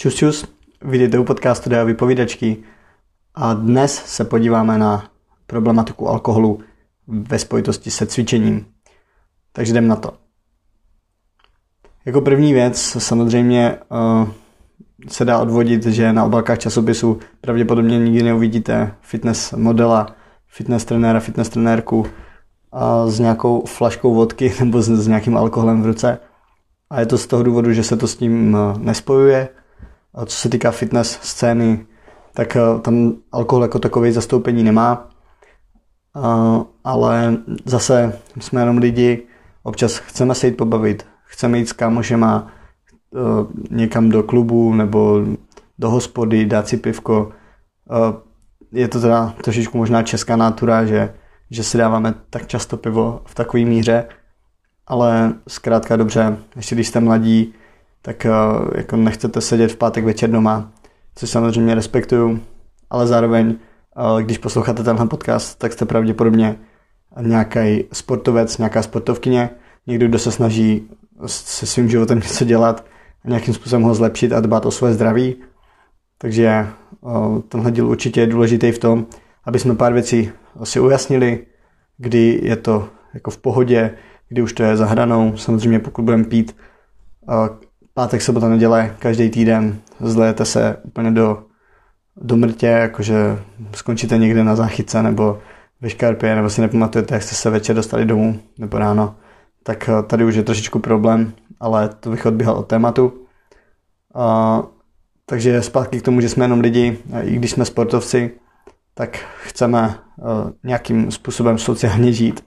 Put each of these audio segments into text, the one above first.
Čus čus, vidíte u podcastu Deo vypovídačky a dnes se podíváme na problematiku alkoholu ve spojitosti se cvičením. Takže jdem na to. Jako první věc samozřejmě uh, se dá odvodit, že na obálkách časopisu pravděpodobně nikdy neuvidíte fitness modela, fitness trenéra, fitness trenérku a s nějakou flaškou vodky nebo s, s nějakým alkoholem v ruce. A je to z toho důvodu, že se to s ním uh, nespojuje co se týká fitness scény, tak eh, tam alkohol jako takový zastoupení nemá. Ale zase jsme jenom lidi, občas chceme se jít pobavit, chceme jít s kámošema eh, někam do klubu nebo do hospody, dát si pivko. Eh, je to teda trošičku možná česká natura, že, že si dáváme tak často pivo v takové míře, ale zkrátka dobře, ještě když jste mladí, tak eh, jako nechcete sedět v pátek večer doma, což samozřejmě respektuju, ale zároveň, eh, když posloucháte tenhle podcast, tak jste pravděpodobně nějaký sportovec, nějaká sportovkyně, někdo, kdo se snaží se svým životem něco dělat a nějakým způsobem ho zlepšit a dbát o své zdraví. Takže eh, tenhle díl určitě je důležitý v tom, aby jsme pár věcí si ujasnili, kdy je to jako v pohodě, kdy už to je za hranou. Samozřejmě pokud budeme pít pátek, sobota, neděle, každý týden zlejete se úplně do, do mrtě, jakože skončíte někde na záchytce nebo ve škarpě, nebo si nepamatujete, jak jste se večer dostali domů nebo ráno, tak eh, tady už je trošičku problém, ale to bych odbíhal od tématu. A, takže zpátky k tomu, že jsme jenom lidi, i když jsme sportovci, tak chceme uh, nějakým způsobem sociálně žít.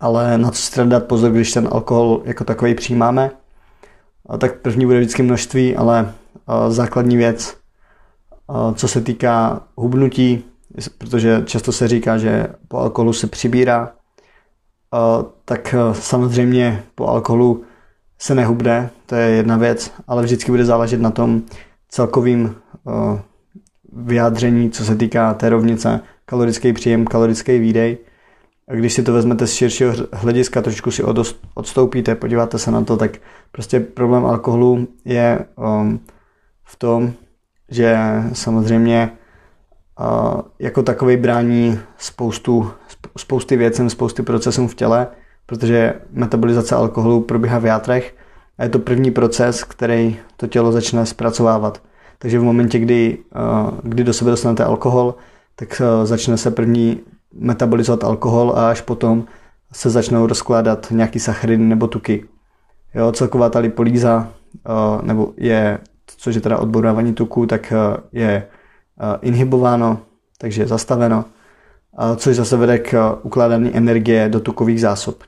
Ale na co si pozor, když ten alkohol jako takový přijímáme, tak první bude vždycky množství, ale základní věc, co se týká hubnutí, protože často se říká, že po alkoholu se přibírá, tak samozřejmě po alkoholu se nehubne, to je jedna věc, ale vždycky bude záležet na tom celkovým vyjádření, co se týká té rovnice kalorický příjem, kalorický výdej. A když si to vezmete z širšího hlediska, trošku si odstoupíte, podíváte se na to, tak prostě problém alkoholu je um, v tom, že samozřejmě uh, jako takový brání spoustu, spousty věcem, spousty procesům v těle, protože metabolizace alkoholu probíhá v játrech a je to první proces, který to tělo začne zpracovávat. Takže v momentě, kdy, uh, kdy do sebe dostanete alkohol, tak uh, začne se první metabolizovat alkohol a až potom se začnou rozkládat nějaký sacharidy nebo tuky. Jo, celková ta lipolíza, uh, nebo je, což je teda odborávání tuku, tak uh, je uh, inhibováno, takže je zastaveno, což zase vede k ukládání energie do tukových zásob.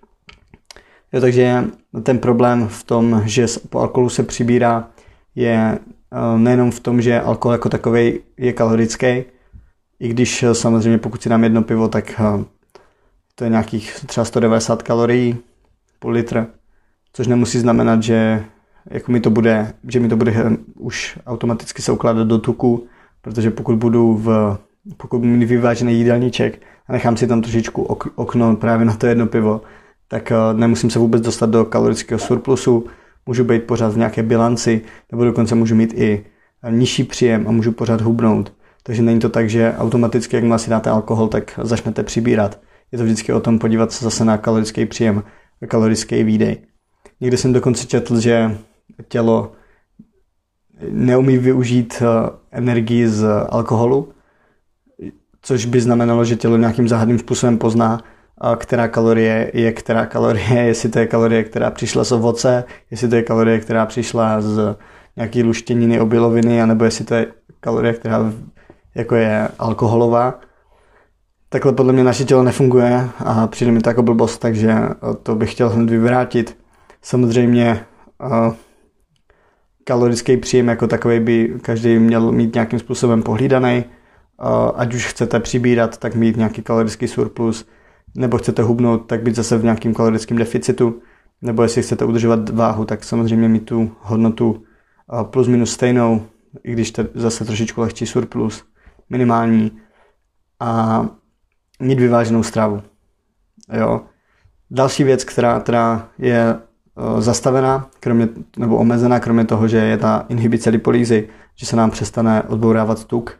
Jo, takže ten problém v tom, že po alkoholu se přibírá, je nejenom v tom, že alkohol jako takový je kalorický, i když eh, samozřejmě pokud si dám jedno pivo, tak eh, to je nějakých třeba 190 kalorií půl litr, což nemusí znamenat, že jako mi to bude, že mi to bude eh, už automaticky se ukládat do tuku, protože pokud budu v, pokud mít vyvážený jídelníček a nechám si tam trošičku ok, okno právě na to jedno pivo, tak nemusím se vůbec dostat do kalorického surplusu, můžu být pořád v nějaké bilanci, nebo dokonce můžu mít i nižší příjem a můžu pořád hubnout. Takže není to tak, že automaticky, jakmile si dáte alkohol, tak začnete přibírat. Je to vždycky o tom podívat se zase na kalorický příjem, kalorický výdej. Někdy jsem dokonce četl, že tělo neumí využít eh, energii z alkoholu, což by znamenalo, že tělo nějakým záhadným způsobem pozná, eh, která kalorie je která kalorie, jestli to je kalorie, která přišla z ovoce, jestli to je kalorie, která přišla z nějaký luštěniny, obiloviny, anebo jestli to je kalorie, která jako je alkoholová. Takhle podle mě naše tělo nefunguje a přijde mi to jako blbost, takže to bych chtěl hned vyvrátit. Samozřejmě uh, kalorický příjem jako takový by každý měl mít nějakým způsobem pohlídaný. Uh, ať už chcete přibírat, tak mít nějaký kalorický surplus, nebo chcete hubnout, tak být zase v nějakým kalorickém deficitu, nebo jestli chcete udržovat váhu, tak samozřejmě mít tu hodnotu plus minus stejnou, i když to zase trošičku lehčí surplus minimální a mít vyváženou stravu. Jo. Další věc, která, která je zastavená, kromě, nebo omezená, kromě toho, že je ta inhibice lipolízy, že se nám přestane odbourávat tuk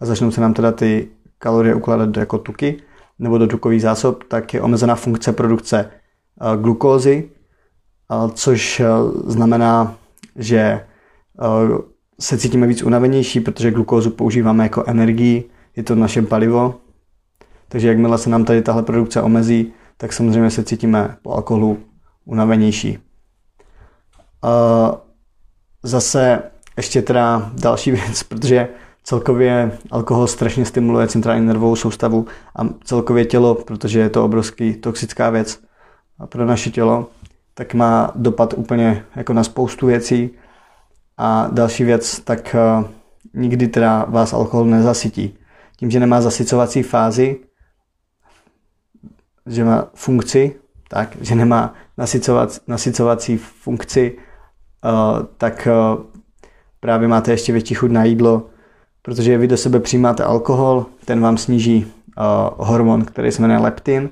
a začnou se nám teda ty kalorie ukládat jako tuky nebo do tukových zásob, tak je omezená funkce produkce glukózy, což znamená, že se cítíme víc unavenější, protože glukózu používáme jako energii, je to naše palivo. Takže jakmile se nám tady tahle produkce omezí, tak samozřejmě se cítíme po alkoholu unavenější. Zase ještě teda další věc, protože celkově alkohol strašně stimuluje centrální nervovou soustavu a celkově tělo, protože je to obrovský toxická věc pro naše tělo, tak má dopad úplně jako na spoustu věcí. A další věc, tak uh, nikdy teda vás alkohol nezasytí. Tím, že nemá zasycovací fázi, že má funkci, tak, že nemá nasycovac, nasycovací funkci, uh, tak uh, právě máte ještě větší chuť na jídlo, protože vy do sebe přijímáte alkohol, ten vám sníží hormon, který se jmenuje leptin,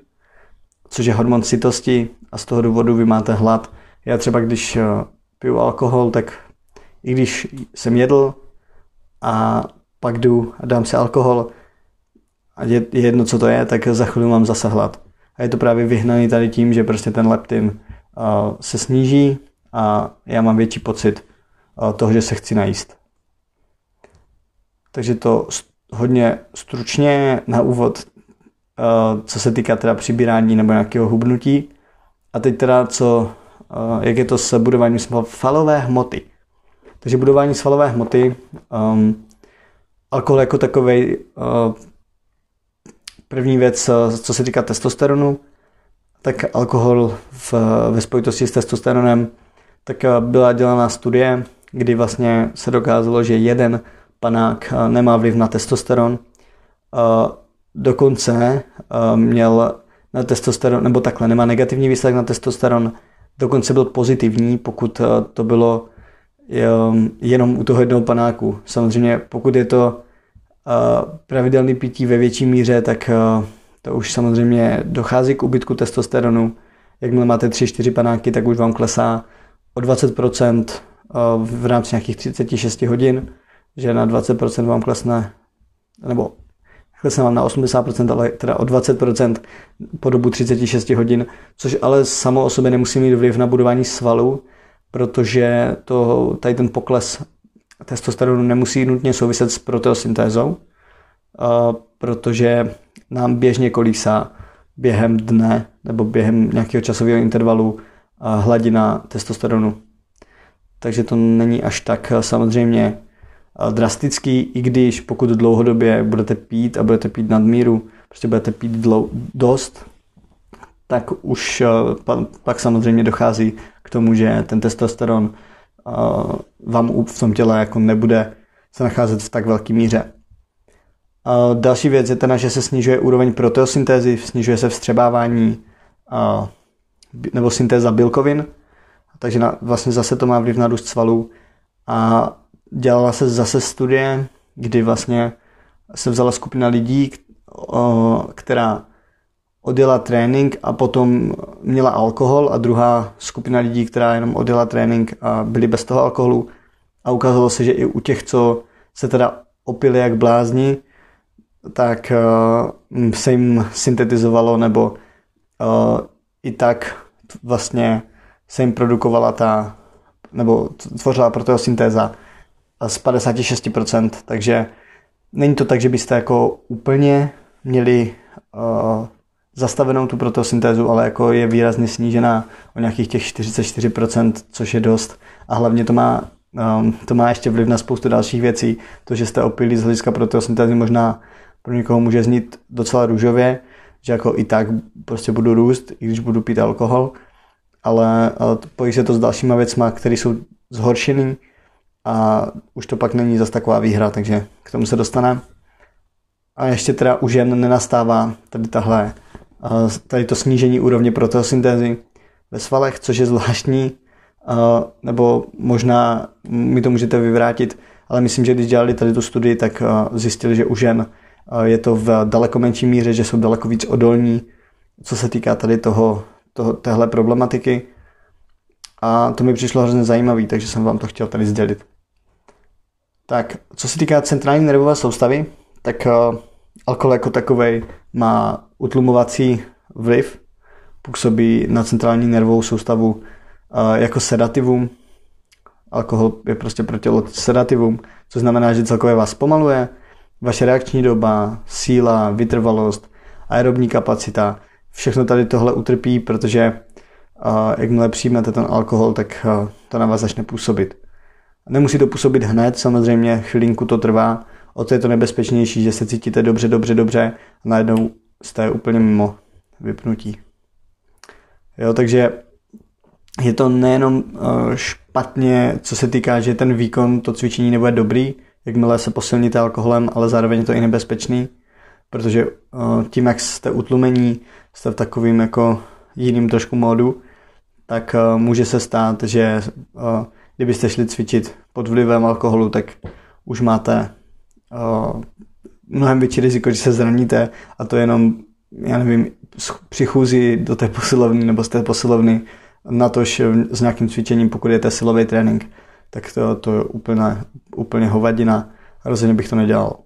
což je hormon sytosti a z toho důvodu vy máte hlad. Já třeba, když piju alkohol, tak i když jsem jedl a pak jdu a dám si alkohol a je, je jedno, co to je, tak za chvíli mám zase hlad. A je to právě vyhnaný tady tím, že prostě ten leptin uh, se sníží a já mám větší pocit uh, toho, že se chci najíst. Takže to hodně stručně na úvod, uh, co se týká teda přibírání nebo nějakého hubnutí. A teď teda, co, uh, jak je to s budováním svalové hmoty. Takže budování svalové hmoty, um, alkohol jako takový, uh, první věc, co se týká testosteronu, tak alkohol v, ve spojitosti s testosteronem, tak byla dělaná studie, kdy vlastně se dokázalo, že jeden panák nemá vliv na testosteron. Dokonce měl na testosteron, nebo takhle, nemá negativní výsledek na testosteron, dokonce byl pozitivní, pokud to bylo jenom u toho jednoho panáku. Samozřejmě pokud je to pravidelný pití ve větší míře, tak to už samozřejmě dochází k ubytku testosteronu. Jakmile máte 3-4 panáky, tak už vám klesá o 20% v rámci nějakých 36 hodin, že na 20% vám klesne, nebo klesne vám na 80%, ale teda o 20% po dobu 36 hodin, což ale samo o sobě nemusí mít vliv na budování svalů, protože to, tady ten pokles testosteronu nemusí nutně souviset s proteosyntézou, protože nám běžně kolísá během dne nebo během nějakého časového intervalu hladina testosteronu. Takže to není až tak samozřejmě drastický, i když pokud dlouhodobě budete pít a budete pít nadmíru, prostě budete pít dlou, dost, tak už pak samozřejmě dochází k tomu, že ten testosteron vám v tom těle jako nebude se nacházet v tak velké míře. Další věc je teda, že se snižuje úroveň proteosyntézy, snižuje se vstřebávání nebo syntéza bílkovin, takže na, vlastně zase to má vliv na růst svalů. A dělala se zase studie, kdy vlastně se vzala skupina lidí, která odjela trénink a potom měla alkohol a druhá skupina lidí, která jenom odjela trénink a byli bez toho alkoholu. A ukázalo se, že i u těch, co se teda opili jak blázni, tak uh, se jim syntetizovalo nebo uh, i tak vlastně se jim produkovala ta, nebo tvořila proteosyntéza z 56%, takže není to tak, že byste jako úplně měli uh, zastavenou tu protosyntézu, ale jako je výrazně snížená o nějakých těch 44%, což je dost. A hlavně to má, um, to má ještě vliv na spoustu dalších věcí. To, že jste opili z hlediska protosyntézy možná pro někoho může znít docela růžově, že jako i tak prostě budu růst, i když budu pít alkohol, ale, ale pojí se to s dalšíma věcma, které jsou zhoršený a už to pak není zase taková výhra, takže k tomu se dostaneme. A ještě teda u žen nenastává tady tahle tady to snížení úrovně proteosyntézy ve svalech, což je zvláštní, nebo možná mi to můžete vyvrátit, ale myslím, že když dělali tady tu studii, tak zjistili, že u žen je to v daleko menší míře, že jsou daleko víc odolní, co se týká tady toho, toho téhle problematiky. A to mi přišlo hrozně zajímavé, takže jsem vám to chtěl tady sdělit. Tak, co se týká centrální nervové soustavy, tak alkohol jako takový má utlumovací vliv, působí na centrální nervovou soustavu uh, jako sedativum. Alkohol je prostě pro tělo sedativum, co znamená, že celkově vás pomaluje, vaše reakční doba, síla, vytrvalost, aerobní kapacita, všechno tady tohle utrpí, protože uh, jakmile přijmete ten alkohol, tak uh, to na vás začne působit. Nemusí to působit hned, samozřejmě chvilinku to trvá, o to je to nebezpečnější, že se cítíte dobře, dobře, dobře a najednou jste úplně mimo vypnutí. Jo, takže je to nejenom uh, špatně, co se týká, že ten výkon, to cvičení nebude dobrý, jakmile se posilníte alkoholem, ale zároveň je to i nebezpečný, protože uh, tím, jak jste utlumení, jste v takovým jako jiným trošku módu, tak uh, může se stát, že kdybyste šli cvičit pod vlivem alkoholu, tak už máte uh, mnohem větší riziko, že se zraníte a to jenom, já nevím, při chůzi do té posilovny nebo z té posilovny natož s nějakým cvičením, pokud je to silový trénink, tak to, to je úplně, úplně hovadina. Rozhodně bych to nedělal.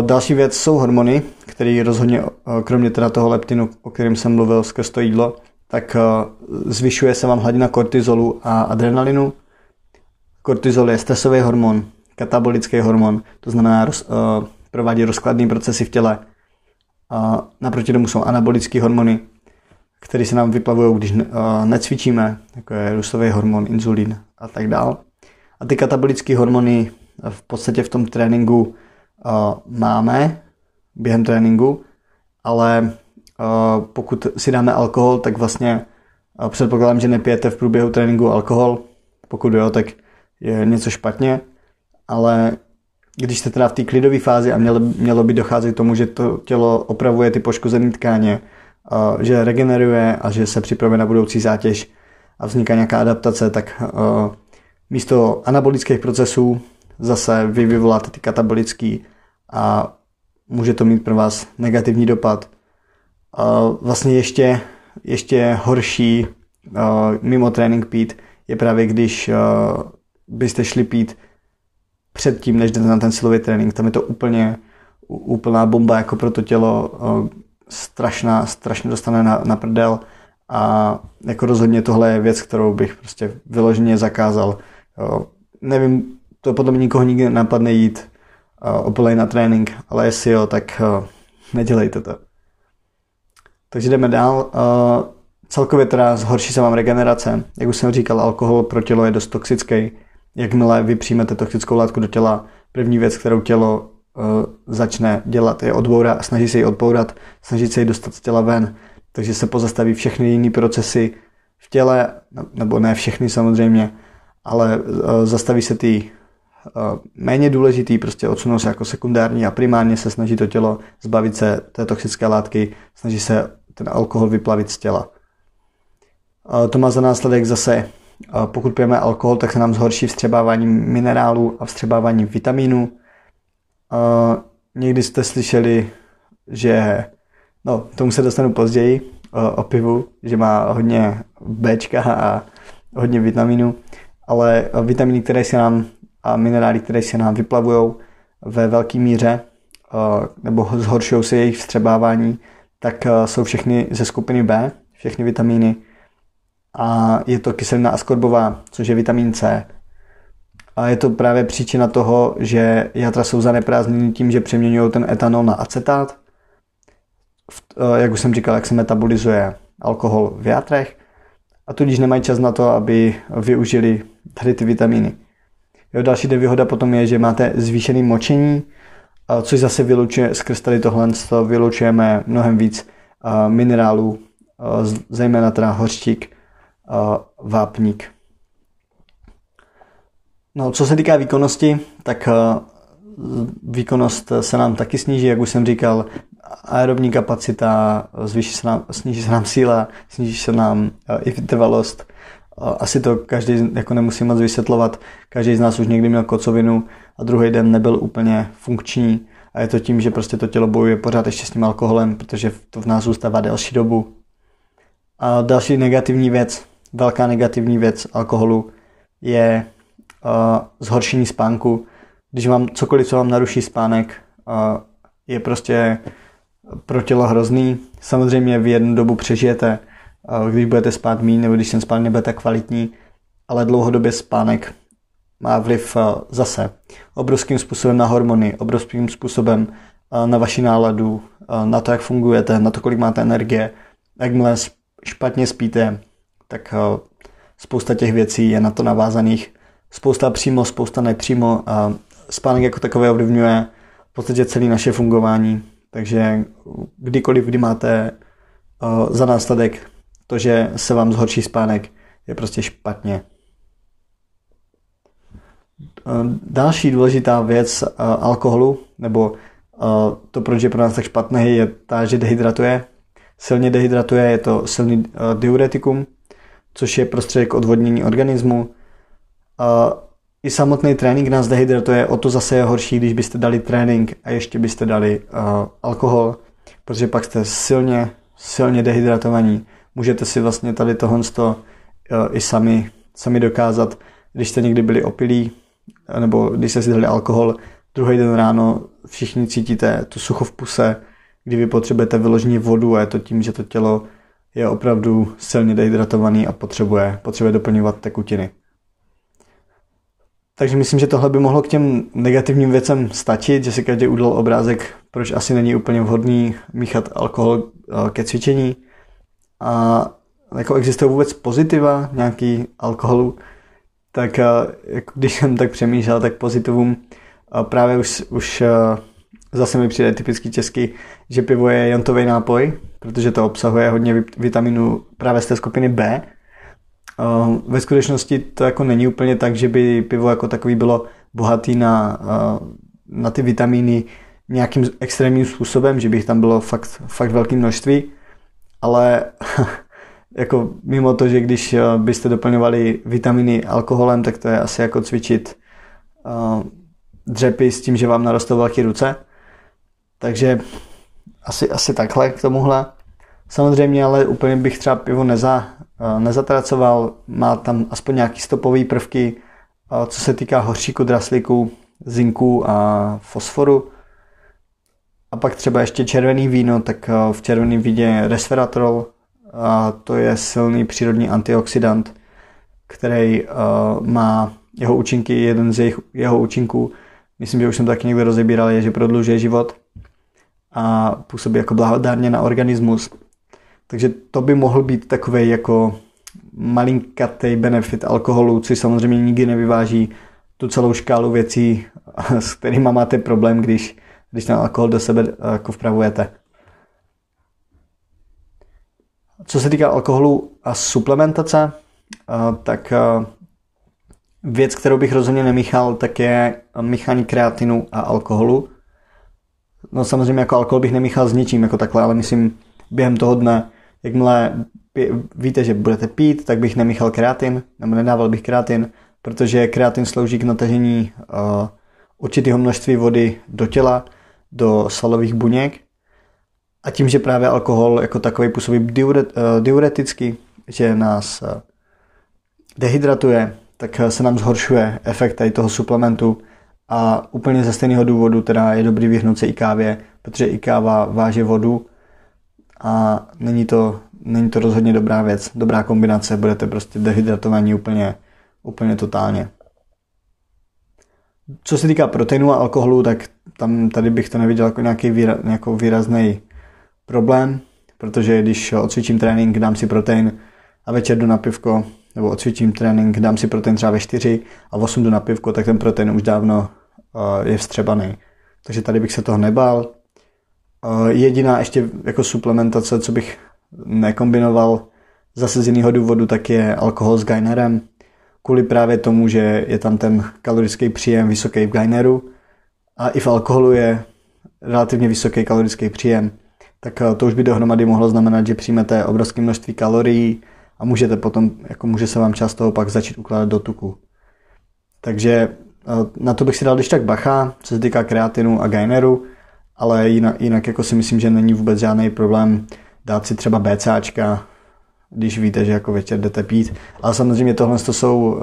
Další věc jsou hormony, které rozhodně, kromě teda toho leptinu, o kterém jsem mluvil skrz to jídlo, tak zvyšuje se vám hladina kortizolu a adrenalinu. Kortizol je stresový hormon, katabolický hormon, to znamená roz, uh, provádí rozkladné procesy v těle. Uh, naproti tomu jsou anabolické hormony, které se nám vyplavují, když uh, necvičíme, jako je růstový hormon, inzulín a tak dále. A ty katabolické hormony v podstatě v tom tréninku uh, máme během tréninku, ale uh, pokud si dáme alkohol, tak vlastně uh, předpokládám, že nepijete v průběhu tréninku alkohol. Pokud jo, tak je něco špatně, ale když jste teda v té klidové fázi a mělo, mělo by docházet k tomu, že to tělo opravuje ty poškozené tkáně, že regeneruje a že se připravuje na budoucí zátěž a vzniká nějaká adaptace, tak místo anabolických procesů zase vy vyvoláte ty katabolický a může to mít pro vás negativní dopad. Vlastně ještě, ještě horší mimo trénink pít je právě když byste šli pít předtím, než jdete na ten silový trénink. Tam je to úplně úplná bomba jako pro to tělo, strašná, strašně dostane na, na prdel a jako rozhodně tohle je věc, kterou bych prostě vyloženě zakázal. Nevím, to podle mě nikoho nikdy napadne jít opilej na trénink, ale jestli jo, tak nedělejte to. Takže jdeme dál. Celkově teda zhorší se vám regenerace. Jak už jsem říkal, alkohol pro tělo je dost toxický jakmile vy přijmete toxickou látku do těla, první věc, kterou tělo uh, začne dělat, je odbourat, snaží se ji odbourat, snaží se ji dostat z těla ven, takže se pozastaví všechny jiné procesy v těle, nebo ne všechny samozřejmě, ale uh, zastaví se ty uh, méně důležitý, prostě odsunou se jako sekundární a primárně se snaží to tělo zbavit se té toxické látky, snaží se ten alkohol vyplavit z těla. To má za následek zase pokud pijeme alkohol, tak se nám zhorší vstřebávání minerálů a vstřebávání vitamínů. Někdy jste slyšeli, že, no, tomu se dostanu později, o pivu, že má hodně B a hodně vitamínů, ale vitamíny, které se nám a minerály, které se nám vyplavují ve velké míře, nebo zhoršují se jejich vstřebávání, tak jsou všechny ze skupiny B, všechny vitamíny, a je to kyselina askorbová, což je vitamin C. A je to právě příčina toho, že játra jsou zaneprázdněny tím, že přeměňují ten etanol na acetát. Eh, jak už jsem říkal, jak se metabolizuje alkohol v játrech. A tudíž nemají čas na to, aby využili tady ty vitamíny. Jo, další nevýhoda potom je, že máte zvýšený močení, což zase vylučuje, skrz tady tohle vylučujeme mnohem víc minerálů, zejména teda hořčík, vápník. No, co se týká výkonnosti, tak výkonnost se nám taky sníží, jak už jsem říkal, aerobní kapacita, zvýší se nám, sníží se nám síla, sníží se nám i vytrvalost. Asi to každý jako nemusí moc vysvětlovat. Každý z nás už někdy měl kocovinu a druhý den nebyl úplně funkční. A je to tím, že prostě to tělo bojuje pořád ještě s tím alkoholem, protože to v nás zůstává delší dobu. A další negativní věc velká negativní věc alkoholu je uh, zhoršení spánku. Když vám cokoliv, co vám naruší spánek, uh, je prostě pro tělo hrozný. Samozřejmě v jednu dobu přežijete, uh, když budete spát méně nebo když ten spánek nebude tak kvalitní, ale dlouhodobě spánek má vliv uh, zase obrovským způsobem na hormony, obrovským způsobem uh, na vaši náladu, uh, na to, jak fungujete, na to, kolik máte energie. Jakmile špatně spíte, tak spousta těch věcí je na to navázaných. Spousta přímo, spousta nepřímo a spánek jako takové ovlivňuje v podstatě celé naše fungování. Takže kdykoliv, kdy máte za následek to, že se vám zhorší spánek, je prostě špatně. Další důležitá věc alkoholu, nebo to, proč je pro nás tak špatný, je ta, že dehydratuje. Silně dehydratuje, je to silný diuretikum, což je prostředek odvodnění organismu. A I samotný trénink nás dehydratuje, o to zase je horší, když byste dali trénink a ještě byste dali uh, alkohol, protože pak jste silně, silně dehydratovaní. Můžete si vlastně tady tohle uh, i sami, sami dokázat, když jste někdy byli opilí, nebo když jste si dali alkohol, druhý den ráno všichni cítíte tu sucho v puse, kdy vy potřebujete vyloženě vodu a je to tím, že to tělo je opravdu silně dehydratovaný a potřebuje, potřebuje doplňovat tekutiny. Takže myslím, že tohle by mohlo k těm negativním věcem stačit, že si každý udělal obrázek, proč asi není úplně vhodný míchat alkohol eh, ke cvičení. A jako existuje vůbec pozitiva nějaký alkoholu, tak jako když jsem tak přemýšlel, tak pozitivum eh, právě už, už zase mi přijde typický český, že pivo je jontový nápoj, protože to obsahuje hodně vitaminů právě z té skupiny B. Ve skutečnosti to jako není úplně tak, že by pivo jako takový bylo bohatý na, na ty vitamíny nějakým extrémním způsobem, že bych tam bylo fakt, fakt velké množství, ale jako mimo to, že když byste doplňovali vitaminy alkoholem, tak to je asi jako cvičit dřepy s tím, že vám narostou velké ruce. Takže asi, asi takhle k tomuhle. Samozřejmě, ale úplně bych třeba pivo neza, eh, nezatracoval. Má tam aspoň nějaký stopový prvky, eh, co se týká hořčíku, draslíku, zinku a fosforu. A pak třeba ještě červený víno, tak eh, v červeném víně je resveratrol, a to je silný přírodní antioxidant, který má jeho účinky, jeden z jeho účinků, myslím, že už jsem to taky někde rozebíral, je, že prodlužuje život a působí jako blahodárně na organismus. Takže to by mohl být takový jako malinkatý benefit alkoholu, což samozřejmě nikdy nevyváží tu celou škálu věcí, s kterými máte problém, když, když ten alkohol do sebe jako vpravujete. Co se týká alkoholu a suplementace, tak věc, kterou bych rozhodně nemíchal, tak je míchání kreatinu a alkoholu. No samozřejmě jako alkohol bych nemíchal s ničím jako takhle, ale myslím během toho dne, jakmile víte, že budete pít, tak bych nemíchal kreatin, nebo nedával bych kreatin, protože kreatin slouží k natažení uh, určitého množství vody do těla, do svalových buněk. A tím, že právě alkohol jako takový působí diuret, uh, diureticky, že nás uh, dehydratuje, tak se nám zhoršuje efekt tady toho suplementu a úplně ze stejného důvodu teda je dobrý vyhnout se i kávě, protože i káva váže vodu a není to, není to rozhodně dobrá věc, dobrá kombinace, budete prostě dehydratovaní úplně, úplně totálně. Co se týká proteinu a alkoholu, tak tam tady bych to neviděl jako nějaký výra, výrazný problém, protože když odcvičím trénink, dám si protein a večer jdu na pivko, nebo odcvičím trénink, dám si protein třeba ve 4 a v 8 jdu na pivko, tak ten protein už dávno je vstřebaný. Takže tady bych se toho nebál. Jediná ještě jako suplementace, co bych nekombinoval zase z jiného důvodu, tak je alkohol s gainerem. Kvůli právě tomu, že je tam ten kalorický příjem vysoký v gaineru a i v alkoholu je relativně vysoký kalorický příjem, tak to už by dohromady mohlo znamenat, že přijmete obrovské množství kalorií a můžete potom, jako může se vám část toho pak začít ukládat do tuku. Takže na to bych si dal když tak bacha, co se týká kreatinu a gaineru, ale jinak, jinak jako si myslím, že není vůbec žádný problém dát si třeba BCAčka když víte, že jako večer jdete pít. Ale samozřejmě tohle to jsou uh,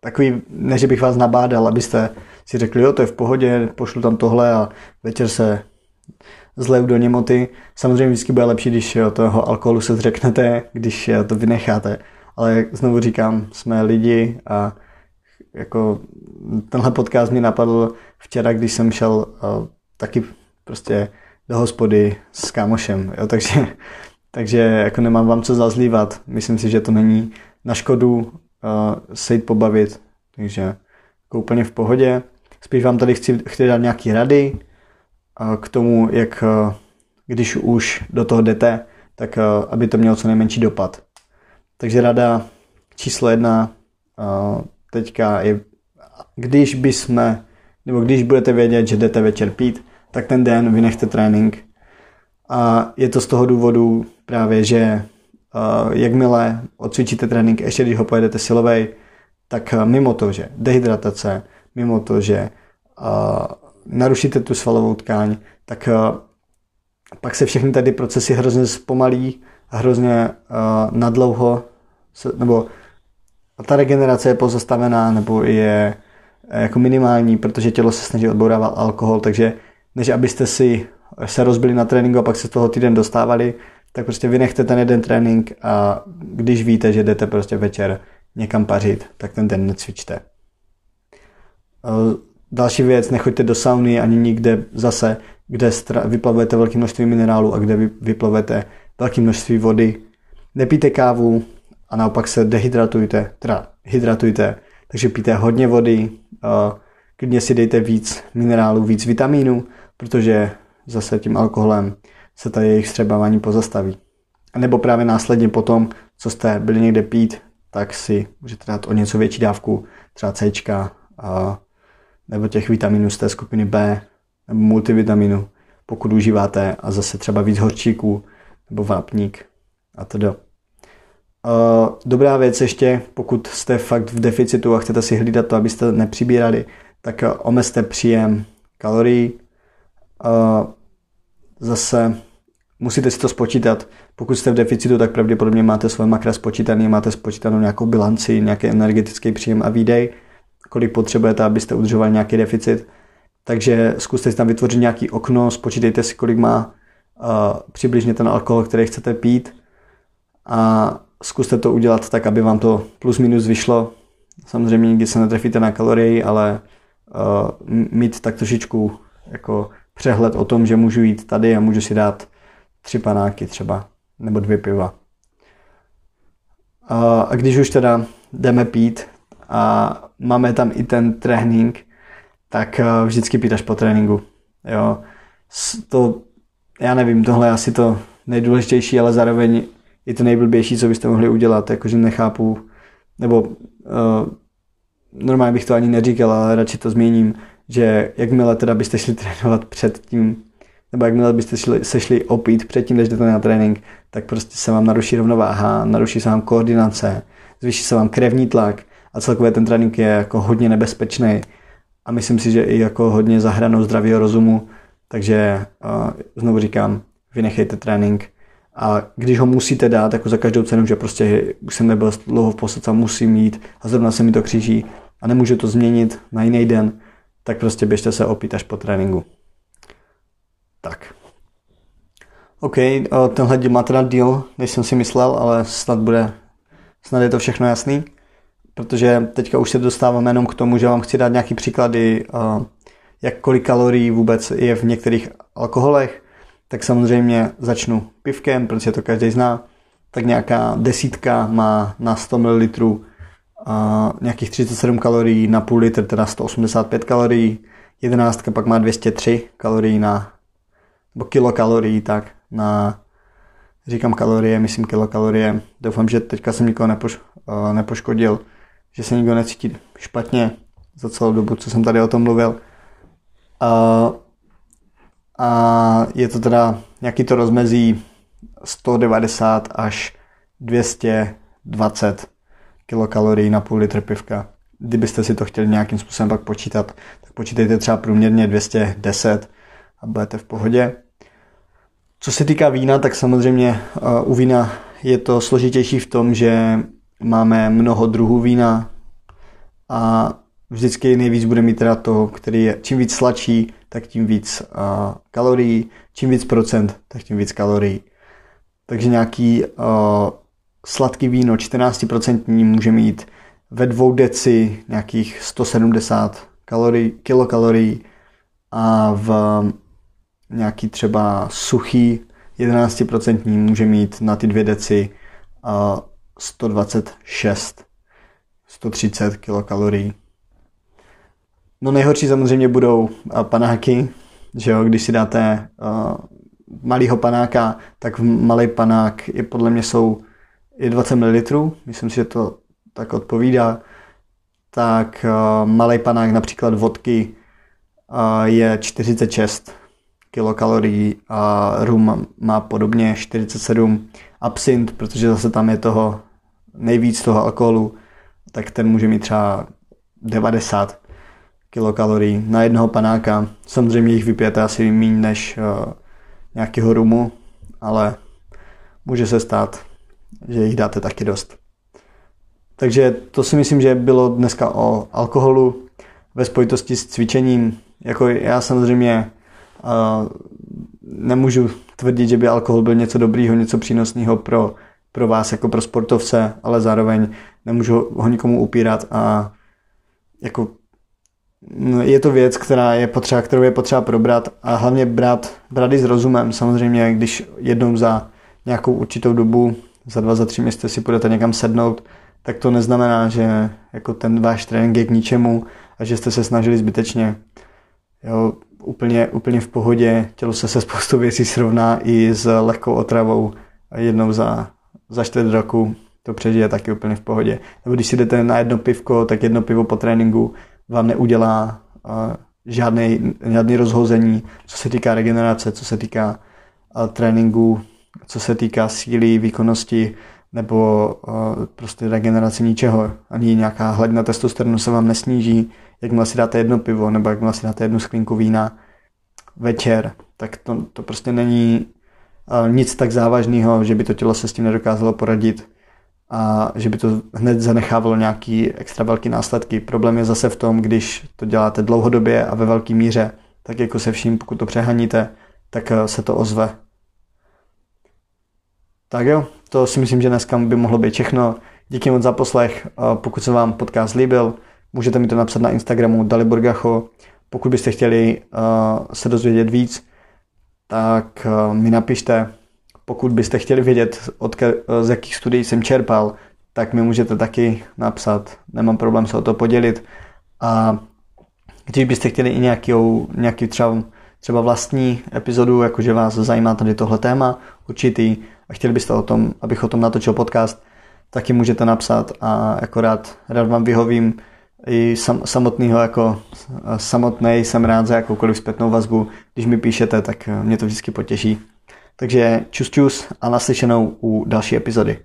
takový, ne že bych vás nabádal, abyste si řekli, jo, to je v pohodě, pošlu tam tohle a večer se zleju do němoty. Samozřejmě vždycky bude lepší, když toho alkoholu se zřeknete, když to vynecháte. Ale znovu říkám, jsme lidi a jako tenhle podcast mě napadl včera, když jsem šel uh, taky prostě do hospody s kámošem, jo, takže, takže jako nemám vám co zazlívat. Myslím si, že to není na škodu uh, se jít pobavit, takže jako úplně v pohodě. Spíš vám tady chci, chci dát nějaký rady uh, k tomu, jak uh, když už do toho jdete, tak uh, aby to mělo co nejmenší dopad. Takže rada číslo jedna uh, teďka je, když bysme, nebo když budete vědět, že jdete večer pít, tak ten den vynechte trénink. A je to z toho důvodu právě, že uh, jakmile odcvičíte trénink, ještě když ho pojedete silovej, tak uh, mimo to, že dehydratace, mimo to, že uh, narušíte tu svalovou tkáň, tak uh, pak se všechny tady procesy hrozně zpomalí hrozně uh, nadlouho, se, nebo ta regenerace je pozastavená nebo je jako minimální, protože tělo se snaží odbourávat alkohol, takže než abyste si se rozbili na tréninku a pak se z toho týden dostávali, tak prostě vynechte ten jeden trénink a když víte, že jdete prostě večer někam pařit, tak ten den necvičte. Další věc, nechoďte do sauny ani nikde zase, kde vyplavujete velké množství minerálu a kde vyplavujete velké množství vody. Nepijte kávu a naopak se dehydratujte, teda hydratujte, takže pijte hodně vody, klidně si dejte víc minerálů, víc vitamínů, protože zase tím alkoholem se ta jejich střebávání pozastaví. A nebo právě následně potom, co jste byli někde pít, tak si můžete dát o něco větší dávku, třeba C, nebo těch vitaminů z té skupiny B, nebo multivitaminu, pokud užíváte a zase třeba víc horčíků, nebo vápník a to dobrá věc ještě, pokud jste fakt v deficitu a chcete si hlídat to, abyste nepřibírali, tak omezte příjem kalorií, zase musíte si to spočítat. Pokud jste v deficitu, tak pravděpodobně máte svoje makra spočítaný, máte spočítanou nějakou bilanci, nějaký energetický příjem a výdej, kolik potřebujete, abyste udržovali nějaký deficit. Takže zkuste si tam vytvořit nějaký okno, spočítejte si, kolik má uh, přibližně ten alkohol, který chcete pít a zkuste to udělat tak, aby vám to plus minus vyšlo. Samozřejmě nikdy se netrefíte na kalorii, ale uh, mít tak trošičku jako přehled o tom, že můžu jít tady a můžu si dát tři panáky třeba, nebo dvě piva. A když už teda jdeme pít a máme tam i ten trénink, tak vždycky pít až po tréninku. Jo. To, já nevím, tohle je asi to nejdůležitější, ale zároveň i to nejblbější, co byste mohli udělat, jakože nechápu, nebo uh, normálně bych to ani neříkal, ale radši to změním, že jakmile teda byste šli trénovat před tím, nebo jakmile byste šli, se šli opít předtím, než jdete na trénink, tak prostě se vám naruší rovnováha, naruší se vám koordinace, zvýší se vám krevní tlak a celkově ten trénink je jako hodně nebezpečný a myslím si, že i jako hodně zahranou zdravého rozumu, takže uh, znovu říkám, vynechejte trénink a když ho musíte dát jako za každou cenu, že prostě už jsem nebyl dlouho v posledce, musím mít a zrovna se mi to kříží a nemůžu to změnit na jiný den, tak prostě běžte se opít až po tréninku. Tak. OK, tenhle díl má teda díl, než jsem si myslel, ale snad bude, snad je to všechno jasný, protože teďka už se dostáváme jenom k tomu, že vám chci dát nějaký příklady, jak kolik kalorií vůbec je v některých alkoholech, tak samozřejmě začnu pivkem, protože to každý zná, tak nějaká desítka má na 100 ml a nějakých 37 kalorií na půl litr, teda 185 kalorií, jedenáctka pak má 203 kalorií na, nebo kilokalorií, tak na, říkám kalorie, myslím kilokalorie, doufám, že teďka jsem nikoho nepoš, uh, nepoškodil, že se nikdo necítí špatně za celou dobu, co jsem tady o tom mluvil. Uh, a je to teda nějaký to rozmezí 190 až 220 kilokalorií na půl litr pivka. Kdybyste si to chtěli nějakým způsobem pak počítat, tak počítejte třeba průměrně 210 a budete v pohodě. Co se týká vína, tak samozřejmě uh, u vína je to složitější v tom, že máme mnoho druhů vína a vždycky nejvíc bude mít teda to, který je čím víc sladší, tak tím víc kalorií, čím víc procent, tak tím víc kalorií. Takže nějaký sladký víno 14% může mít ve dvou deci nějakých 170 kalorií, kilokalorií a v nějaký třeba suchý 11% může mít na ty dvě deci 126, 130 kilokalorií. No nejhorší samozřejmě budou panáky, že jo, když si dáte uh, malýho panáka, tak malý panák je podle mě jsou je 20 ml, myslím si, že to tak odpovídá, tak uh, malý panák například vodky uh, je 46 kilokalorií a rum má podobně 47 absint, protože zase tam je toho nejvíc toho alkoholu, tak ten může mít třeba 90 kilokalorií na jednoho panáka. Samozřejmě jich vypijete asi méně než uh, nějakého rumu, ale může se stát, že jich dáte taky dost. Takže to si myslím, že bylo dneska o alkoholu ve spojitosti s cvičením. Jako já samozřejmě uh, nemůžu tvrdit, že by alkohol byl něco dobrýho, něco přínosného pro, pro vás jako pro sportovce, ale zároveň nemůžu ho nikomu upírat a jako je to věc, která je potřeba, kterou je potřeba probrat a hlavně brát, i s rozumem. Samozřejmě, když jednou za nějakou určitou dobu, za dva, za tři měsíce si budete někam sednout, tak to neznamená, že jako ten váš trénink je k ničemu a že jste se snažili zbytečně. Jo, úplně, úplně v pohodě, tělo se se spoustu věcí srovná i s lehkou otravou a jednou za, za čtvrt roku to přežije taky úplně v pohodě. Nebo když si jdete na jedno pivko, tak jedno pivo po tréninku vám neudělá uh, žádný, žádný rozhození, co se týká regenerace, co se týká uh, tréninku, co se týká síly, výkonnosti, nebo uh, prostě regenerace ničeho. Ani nějaká hladina testosteronu se vám nesníží, jakmile si dáte jedno pivo, nebo jakmile si dáte jednu sklínku vína večer, tak to, to prostě není nic tak závažného, že by to tělo se s tím nedokázalo poradit a že by to hned zanechávalo nějaký extra velký následky. Problém je zase v tom, když to děláte dlouhodobě a ve velké míře, tak jako se vším, pokud to přehaníte, tak uh, se to ozve. Tak jo, to si myslím, že dneska by mohlo být všechno. Díky moc za poslech. Pokud se vám podcast líbil, můžete mi to napsat na Instagramu Daliborgacho. Pokud byste chtěli se dozvědět víc, tak mi napište. Pokud byste chtěli vědět, od z jakých studií jsem čerpal, tak mi můžete taky napsat. Nemám problém se o to podělit. A když byste chtěli i nějakou, nějaký třeba, třeba vlastní epizodu, jakože vás zajímá tady tohle téma, určitý, a chtěli byste o tom, abych o tom natočil podcast, taky můžete napsat a jako rád, rád vám vyhovím i sam, samotného jako samotný jsem rád za jakoukoliv zpětnou vazbu. Když mi píšete, tak mě to vždycky potěší. Takže čus čus a naslyšenou u další epizody.